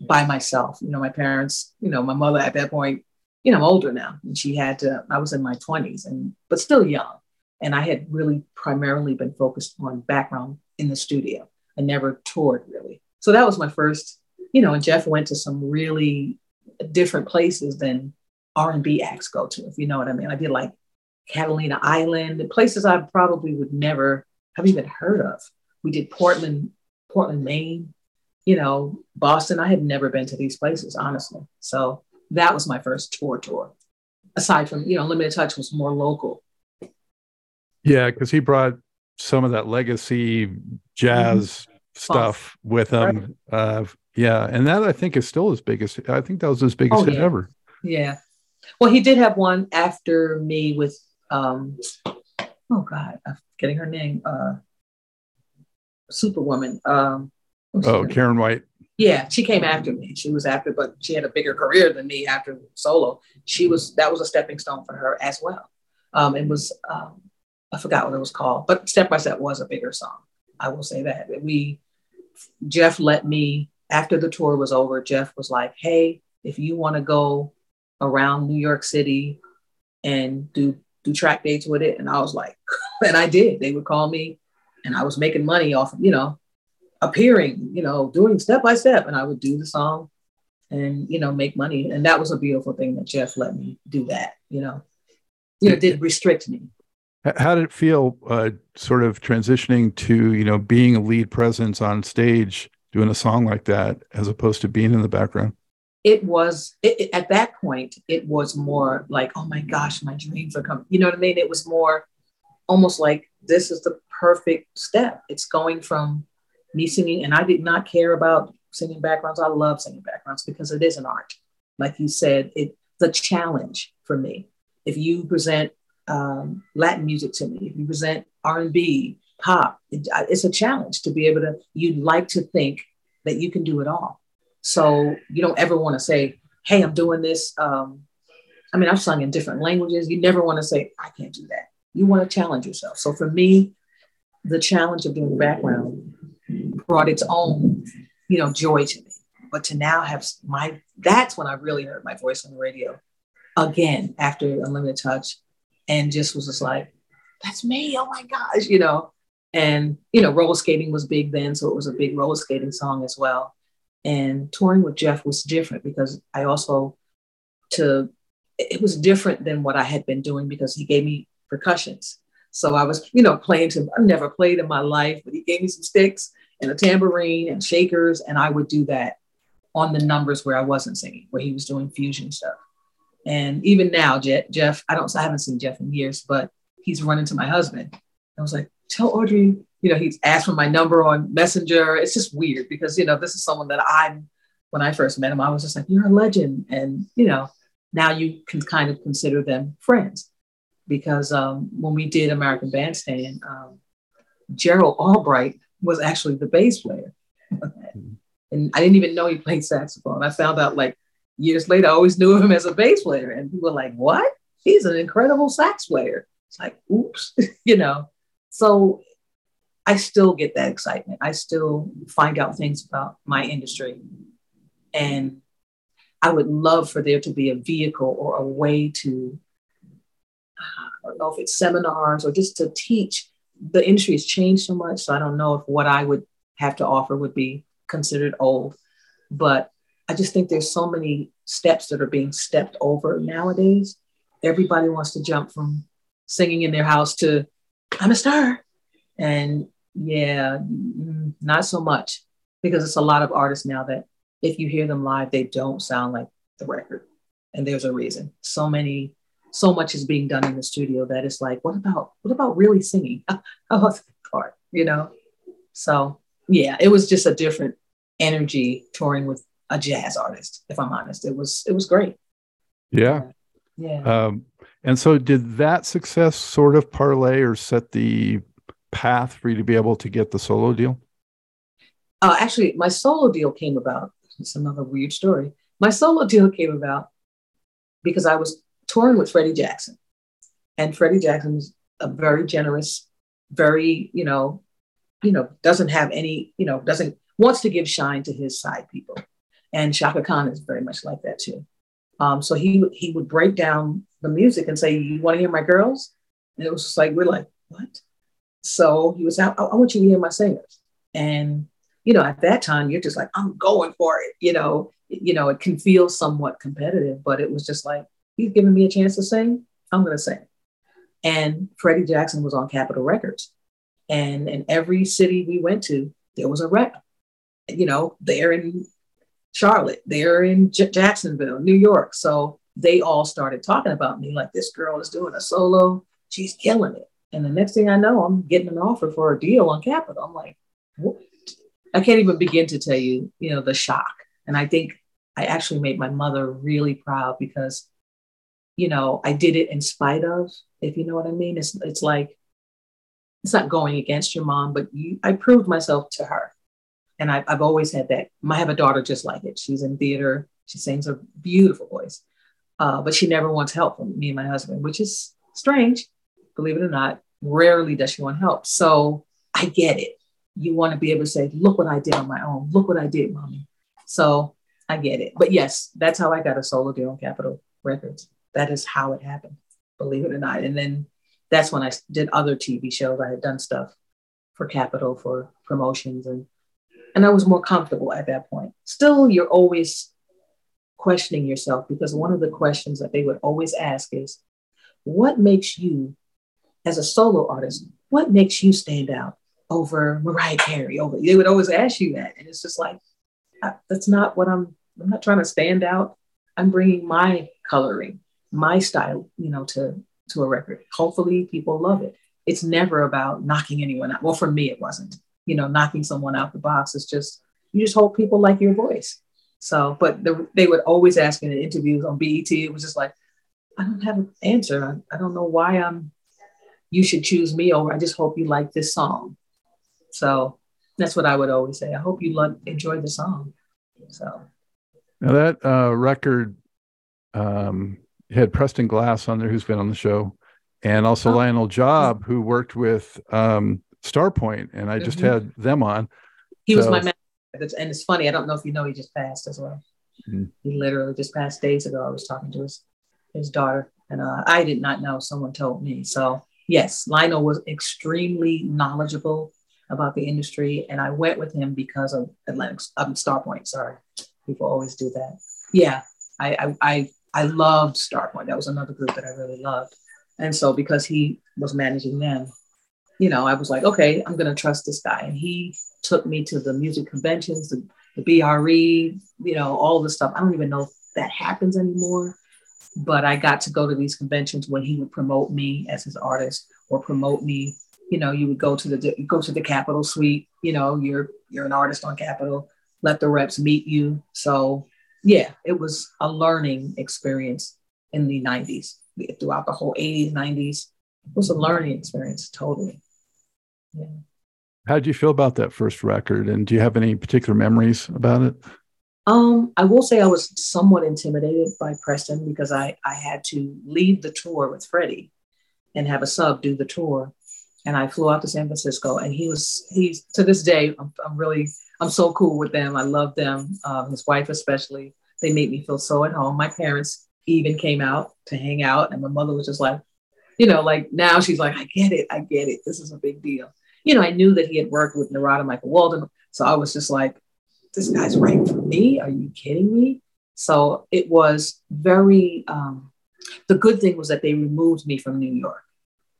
by myself. You know, my parents, you know, my mother at that point, you know, I'm older now and she had to, I was in my 20s and, but still young. And I had really primarily been focused on background in the studio. I never toured really. So that was my first, you know, and Jeff went to some really different places than R&B acts go to, if you know what I mean. I did like Catalina Island, places I probably would never have even heard of. We did Portland, Portland, Maine, you know, Boston. I had never been to these places, honestly. So that was my first tour tour. Aside from, you know, Limited Touch was more local. Yeah, because he brought some of that legacy jazz mm-hmm. stuff with him. Right. Uh, yeah, and that I think is still his biggest. I think that was his biggest oh, hit yeah. ever. Yeah. Well, he did have one after me with um, oh God, I'm getting her name. Uh, Superwoman. Um, oh, Karen White. Yeah, she came after me. She was after, but she had a bigger career than me after solo. She was that was a stepping stone for her as well. Um, it was um, I forgot what it was called, but Step by Step was a bigger song. I will say that. We Jeff let me after the tour was over. Jeff was like, "Hey, if you want to go around New York City and do do track dates with it. And I was like, and I did. They would call me and I was making money off of, you know, appearing, you know, doing step by step. And I would do the song and, you know, make money. And that was a beautiful thing that Jeff let me do that, you know, you know, did restrict me. How did it feel uh, sort of transitioning to, you know, being a lead presence on stage, doing a song like that, as opposed to being in the background? it was it, it, at that point it was more like oh my gosh my dreams are coming you know what i mean it was more almost like this is the perfect step it's going from me singing and i did not care about singing backgrounds i love singing backgrounds because it is an art like you said it's a challenge for me if you present um, latin music to me if you present r&b pop it, it's a challenge to be able to you'd like to think that you can do it all so you don't ever want to say, hey, I'm doing this. Um, I mean, I've sung in different languages. You never want to say, I can't do that. You want to challenge yourself. So for me, the challenge of doing the background brought its own, you know, joy to me. But to now have my, that's when I really heard my voice on the radio again after Unlimited Touch and just was just like, that's me. Oh my gosh, you know. And, you know, roller skating was big then. So it was a big roller skating song as well. And touring with Jeff was different because I also to it was different than what I had been doing because he gave me percussions. So I was, you know, playing to I've never played in my life, but he gave me some sticks and a tambourine and shakers, and I would do that on the numbers where I wasn't singing, where he was doing fusion stuff. And even now, Jeff, I don't, I haven't seen Jeff in years, but he's running to my husband. I was like, tell Audrey you know, he's asked for my number on Messenger. It's just weird because, you know, this is someone that I'm, when I first met him, I was just like, you're a legend. And, you know, now you can kind of consider them friends because um, when we did American Bandstand, um, Gerald Albright was actually the bass player. and I didn't even know he played saxophone. I found out like years later, I always knew him as a bass player. And people were like, what? He's an incredible sax player. It's like, oops, you know. So I still get that excitement. I still find out things about my industry. And I would love for there to be a vehicle or a way to, I don't know if it's seminars or just to teach. The industry has changed so much. So I don't know if what I would have to offer would be considered old. But I just think there's so many steps that are being stepped over nowadays. Everybody wants to jump from singing in their house to I'm a star. And yeah, mm, not so much because it's a lot of artists now that if you hear them live, they don't sound like the record. And there's a reason. So many, so much is being done in the studio that it's like, what about, what about really singing? How about that part? You know? So yeah, it was just a different energy touring with a jazz artist, if I'm honest. It was, it was great. Yeah. Yeah. Um, and so did that success sort of parlay or set the path for you to be able to get the solo deal? Uh, actually, my solo deal came about. It's another weird story. My solo deal came about because I was touring with Freddie Jackson. And Freddie Jackson Jackson's a very generous, very, you know, you know, doesn't have any, you know, doesn't wants to give shine to his side people. And Chaka Khan is very much like that too. Um, so he he would break down the music and say, "You want to hear my girls?" And it was just like we're like, "What?" So he was out. I, I want you to hear my singers. And you know, at that time, you're just like, "I'm going for it." You know, you know, it can feel somewhat competitive, but it was just like he's giving me a chance to sing. I'm going to sing. And Freddie Jackson was on Capitol Records, and in every city we went to, there was a rep. You know, there in Charlotte, they're in J- Jacksonville, New York. So they all started talking about me like this girl is doing a solo, she's killing it. And the next thing I know, I'm getting an offer for a deal on Capitol. I'm like, what? I can't even begin to tell you, you know, the shock. And I think I actually made my mother really proud because, you know, I did it in spite of, if you know what I mean. It's it's like it's not going against your mom, but you I proved myself to her and I, have always had that. I have a daughter just like it. She's in theater. She sings a beautiful voice, uh, but she never wants help from me and my husband, which is strange, believe it or not. Rarely does she want help. So I get it. You want to be able to say, "Look what I did on my own. Look what I did, mommy." So I get it. But yes, that's how I got a solo deal on Capitol Records. That is how it happened, believe it or not. And then that's when I did other TV shows. I had done stuff for Capitol for promotions and and I was more comfortable at that point. Still, you're always questioning yourself because one of the questions that they would always ask is, what makes you, as a solo artist, what makes you stand out over Mariah Carey? Over they would always ask you that, and it's just like that's not what I'm. I'm not trying to stand out. I'm bringing my coloring, my style, you know, to to a record. Hopefully, people love it. It's never about knocking anyone out. Well, for me, it wasn't you know, knocking someone out the box. It's just, you just hope people like your voice. So, but the, they would always ask me in interviews on BET, it was just like, I don't have an answer. I, I don't know why I'm, you should choose me over. I just hope you like this song. So that's what I would always say. I hope you love, enjoy the song. So now that uh, record um, had Preston Glass on there, who's been on the show, and also oh. Lionel Job, who worked with um, Starpoint, and I just mm-hmm. had them on. He so. was my man, and it's funny. I don't know if you know he just passed as well. Mm-hmm. He literally just passed days ago. I was talking to his his daughter, and uh, I did not know. Someone told me. So yes, Lionel was extremely knowledgeable about the industry, and I went with him because of Atlantic um, Starpoint. Sorry, people always do that. Yeah, I I I, I loved Starpoint. That was another group that I really loved, and so because he was managing them, you know, I was like, okay, I'm going to trust this guy. And he took me to the music conventions, the, the BRE, you know, all the stuff. I don't even know if that happens anymore, but I got to go to these conventions when he would promote me as his artist or promote me. You know, you would go to the go to the Capitol Suite. You know, you're you're an artist on Capitol. Let the reps meet you. So yeah, it was a learning experience in the 90s throughout the whole 80s, 90s. It was a learning experience, totally. Yeah. How did you feel about that first record? And do you have any particular memories about it? Um, I will say I was somewhat intimidated by Preston because I, I had to leave the tour with Freddie and have a sub do the tour. And I flew out to San Francisco and he was, he's to this day, I'm, I'm really, I'm so cool with them. I love them. Um, his wife, especially, they made me feel so at home. My parents even came out to hang out and my mother was just like, you know, like now she's like, I get it. I get it. This is a big deal. You know, I knew that he had worked with Narada Michael Walden. So I was just like, this guy's right for me. Are you kidding me? So it was very, um, the good thing was that they removed me from New York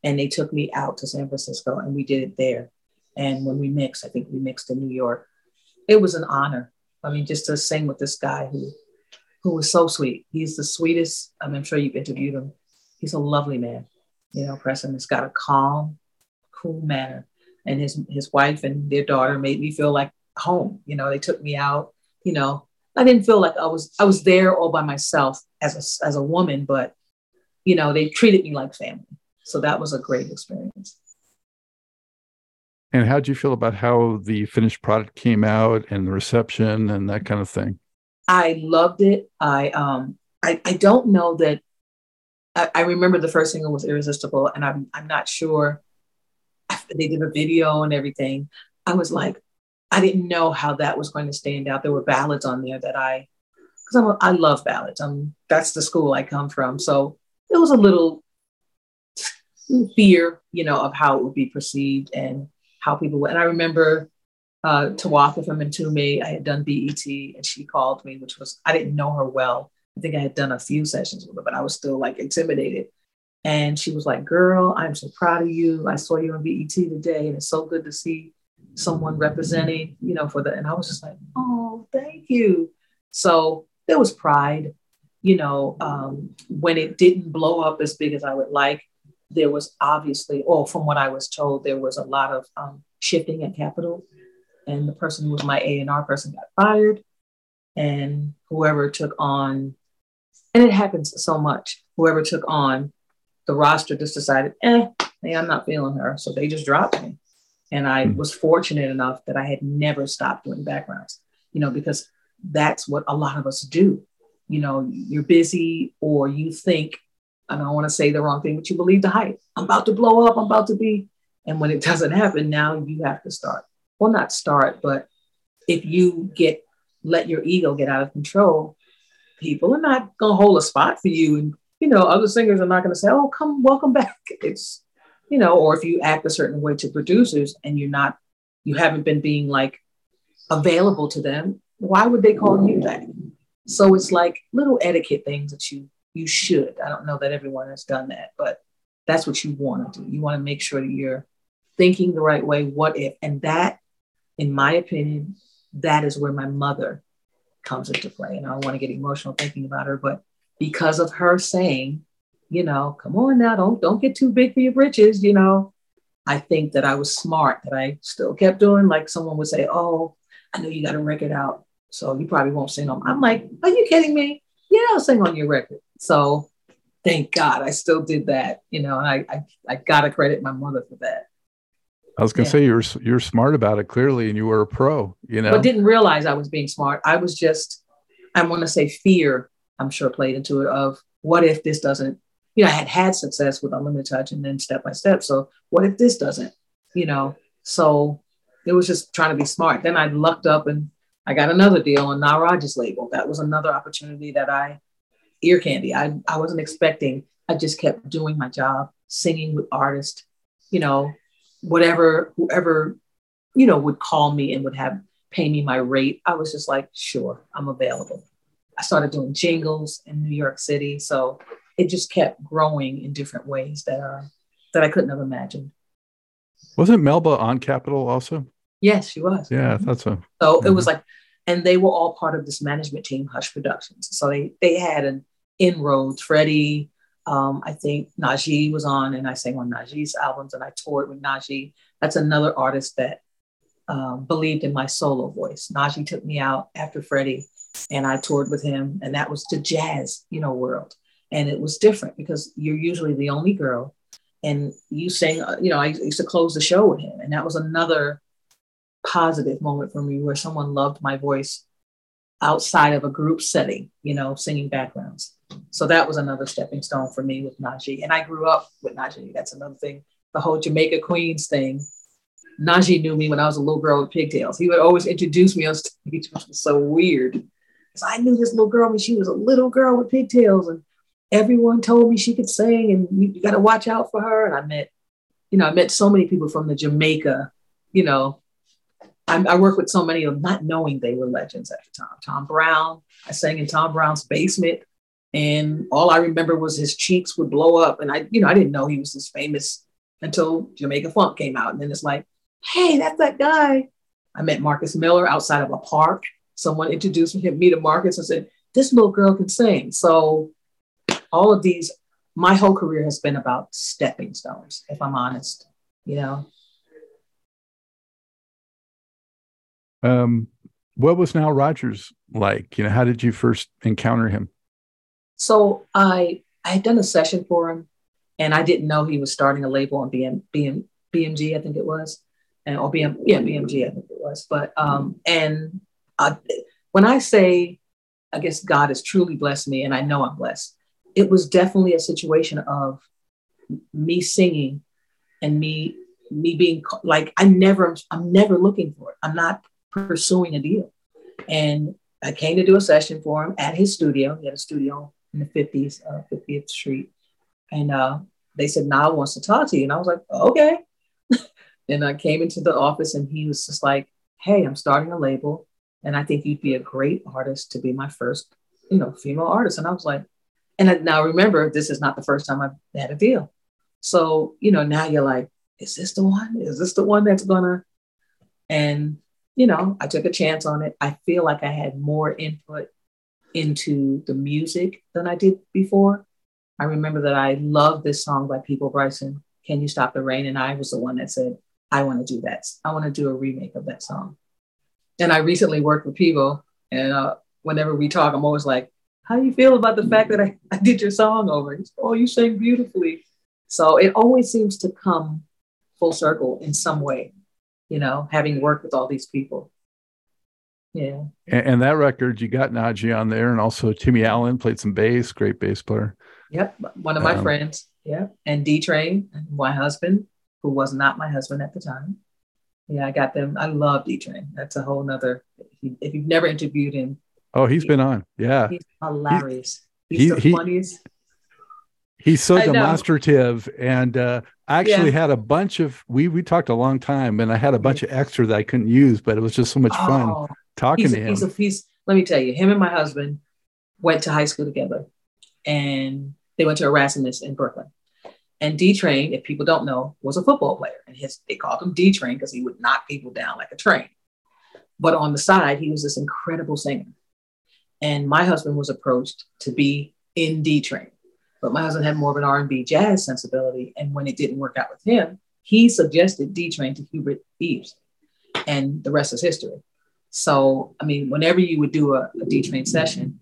and they took me out to San Francisco and we did it there. And when we mixed, I think we mixed in New York. It was an honor. I mean, just to sing with this guy who, who was so sweet. He's the sweetest. I mean, I'm sure you've interviewed him. He's a lovely man. You know, Preston has got a calm, cool manner. And his his wife and their daughter made me feel like home. You know, they took me out. You know, I didn't feel like I was I was there all by myself as a as a woman, but you know, they treated me like family. So that was a great experience. And how did you feel about how the finished product came out and the reception and that kind of thing? I loved it. I um I, I don't know that I, I remember the first single was Irresistible, and I'm I'm not sure they did a video and everything. I was like, I didn't know how that was going to stand out. There were ballads on there that I, because I love ballads. Um, that's the school I come from. So it was a little fear, you know, of how it would be perceived and how people would. And I remember uh, Tawatha from Mtume, I had done BET and she called me, which was, I didn't know her well. I think I had done a few sessions with her, but I was still like intimidated. And she was like, Girl, I'm so proud of you. I saw you on BET today, and it's so good to see someone representing, you know, for the, and I was just like, Oh, thank you. So there was pride, you know, um, when it didn't blow up as big as I would like, there was obviously, or from what I was told, there was a lot of um, shifting at Capitol. And the person who was my A&R person got fired. And whoever took on, and it happens so much, whoever took on the roster just decided, eh, hey, I'm not feeling her. So they just dropped me. And I hmm. was fortunate enough that I had never stopped doing backgrounds, you know, because that's what a lot of us do. You know, you're busy or you think, I don't want to say the wrong thing, but you believe the hype. I'm about to blow up. I'm about to be. And when it doesn't happen, now you have to start. Well, not start, but if you get let your ego get out of control, people are not gonna hold a spot for you and you know, other singers are not to say, "Oh, come, welcome back." It's, you know, or if you act a certain way to producers and you're not, you haven't been being like available to them, why would they call you back? So it's like little etiquette things that you you should. I don't know that everyone has done that, but that's what you want to do. You want to make sure that you're thinking the right way. What if? And that, in my opinion, that is where my mother comes into play. And I don't want to get emotional thinking about her, but because of her saying, you know, come on now, don't don't get too big for your britches, you know. I think that I was smart that I still kept doing. Like someone would say, "Oh, I know you got a record out, so you probably won't sing on." I'm like, "Are you kidding me? Yeah, I'll sing on your record." So, thank God I still did that, you know. And I I, I gotta credit my mother for that. I was gonna yeah. say you're you're smart about it clearly, and you were a pro, you know. But didn't realize I was being smart. I was just, I want to say fear I'm sure played into it of what if this doesn't, you know, I had had success with unlimited touch and then step by step. So what if this doesn't, you know? So it was just trying to be smart. Then I lucked up and I got another deal on Nile label. That was another opportunity that I ear candy. I, I wasn't expecting. I just kept doing my job, singing with artists, you know, whatever, whoever, you know, would call me and would have pay me my rate. I was just like, sure, I'm available. I started doing jingles in New York City. So it just kept growing in different ways that are that I couldn't have imagined. Wasn't Melba on Capitol also? Yes, she was. Yeah, I thought so. So mm-hmm. it was like, and they were all part of this management team, Hush Productions. So they they had an inroads. Freddie, um, I think Najee was on, and I sang on Najee's albums, and I toured with Najee. That's another artist that um, believed in my solo voice. Najee took me out after Freddie and I toured with him, and that was the jazz, you know, world. And it was different because you're usually the only girl, and you sang. Uh, you know, I used to close the show with him, and that was another positive moment for me where someone loved my voice outside of a group setting, you know, singing backgrounds. So that was another stepping stone for me with Najee. And I grew up with Najee. That's another thing. The whole Jamaica Queens thing. Najee knew me when I was a little girl with pigtails. He would always introduce me on stage, which was so weird. Because I knew this little girl when she was a little girl with pigtails. And everyone told me she could sing and you, you got to watch out for her. And I met, you know, I met so many people from the Jamaica, you know, I, I worked with so many of them, not knowing they were legends at the time. Tom Browne, I sang in Tom Browne's basement, and all I remember was his cheeks would blow up, and I, you know, I didn't know he was this famous until Jamaica Funk came out, and then it's like, hey, that's that guy. I met Marcus Miller outside of a park. Someone introduced me to Marcus and said, this little girl can sing. So all of these, my whole career has been about stepping stones, if I'm honest, you know. Um, what was Nile Rodgers like? You know, how did you first encounter him? So I I had done a session for him, and I didn't know he was starting a label on BM, BM BMG, I think it was, and or BM yeah BMG, I think it was. But um, and I, when I say, I guess God has truly blessed me, and I know I'm blessed. It was definitely a situation of me singing and me me being like I never I'm never looking for it. I'm not pursuing a deal. And I came to do a session for him at his studio. He had a studio in the 50s, uh, 50th Street. And uh, they said, Nile wants to talk to you. And I was like, okay. and I came into the office and he was just like, hey, I'm starting a label. And I think you'd be a great artist to be my first, you know, female artist. And I was like, and now remember, this is not the first time I've had a deal. So, you know, now you're like, is this the one? Is this the one that's gonna? And you know, I took a chance on it. I feel like I had more input into the music than I did before. I remember that I loved this song by Peabo Bryson, Can You Stop the Rain? And I was the one that said, I want to do that. I want to do a remake of that song. And I recently worked with Peabo, and uh, whenever we talk, I'm always like, how do you feel about the fact that I, I did your song over? He's, oh, you sang beautifully. So it always seems to come full circle in some way you know, having worked with all these people. Yeah. And, and that record, you got Najee on there, and also Timmy Allen played some bass, great bass player. Yep. One of my um, friends. Yeah. And D Train, my husband, who was not my husband at the time. Yeah, I got them. I love D Train. That's a whole nother. If you've never interviewed him, oh, he's he, been on. Yeah, he's hilarious. He's he, the he, funniest. He's so demonstrative, and uh, I actually yeah. had a bunch of we we talked a long time, and I had a bunch of extra that I couldn't use, but it was just so much fun oh, talking to him. He's, a, he's let me tell you, him and my husband went to high school together, and they went to Erasmus in Brooklyn. And D Train, if people don't know, was a football player, and his they called him D Train because he would knock people down like a train. But on the side, he was this incredible singer. And my husband was approached to be in D Train but my husband had more of an R&B jazz sensibility. And when it didn't work out with him, he suggested D Train to Hubert Eaves. And the rest is history. So, I mean, whenever you would do a, a D Train session,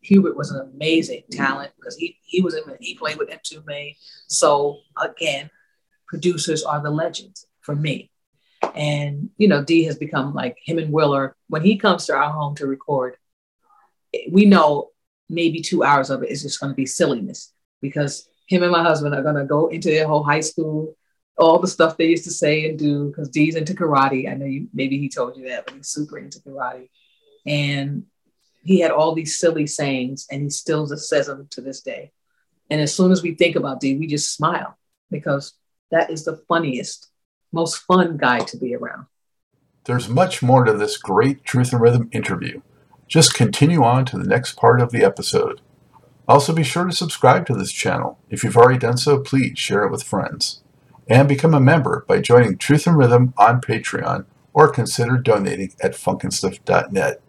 Hubert was an amazing talent because he, he was in, he played with Mtume. So again, producers are the legends for me. And, you know, D has become like him and Willer. When he comes to our home to record, we know maybe two hours of it is just going to be silliness because him and my husband are going to go into their whole high school, all the stuff they used to say and do because D's into karate. I know you, maybe he told you that, but he's super into karate. And he had all these silly sayings and he still says them to this day. And as soon as we think about D, we just smile because that is the funniest, most fun guy to be around. There's much more to this great Truth in Rhythm interview. Just continue on to the next part of the episode. Also, be sure to subscribe to this channel. If you've already done so, please share it with friends. And become a member by joining Truth in Rhythm on Patreon or consider donating at funknstuff.net.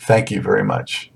Thank you very much.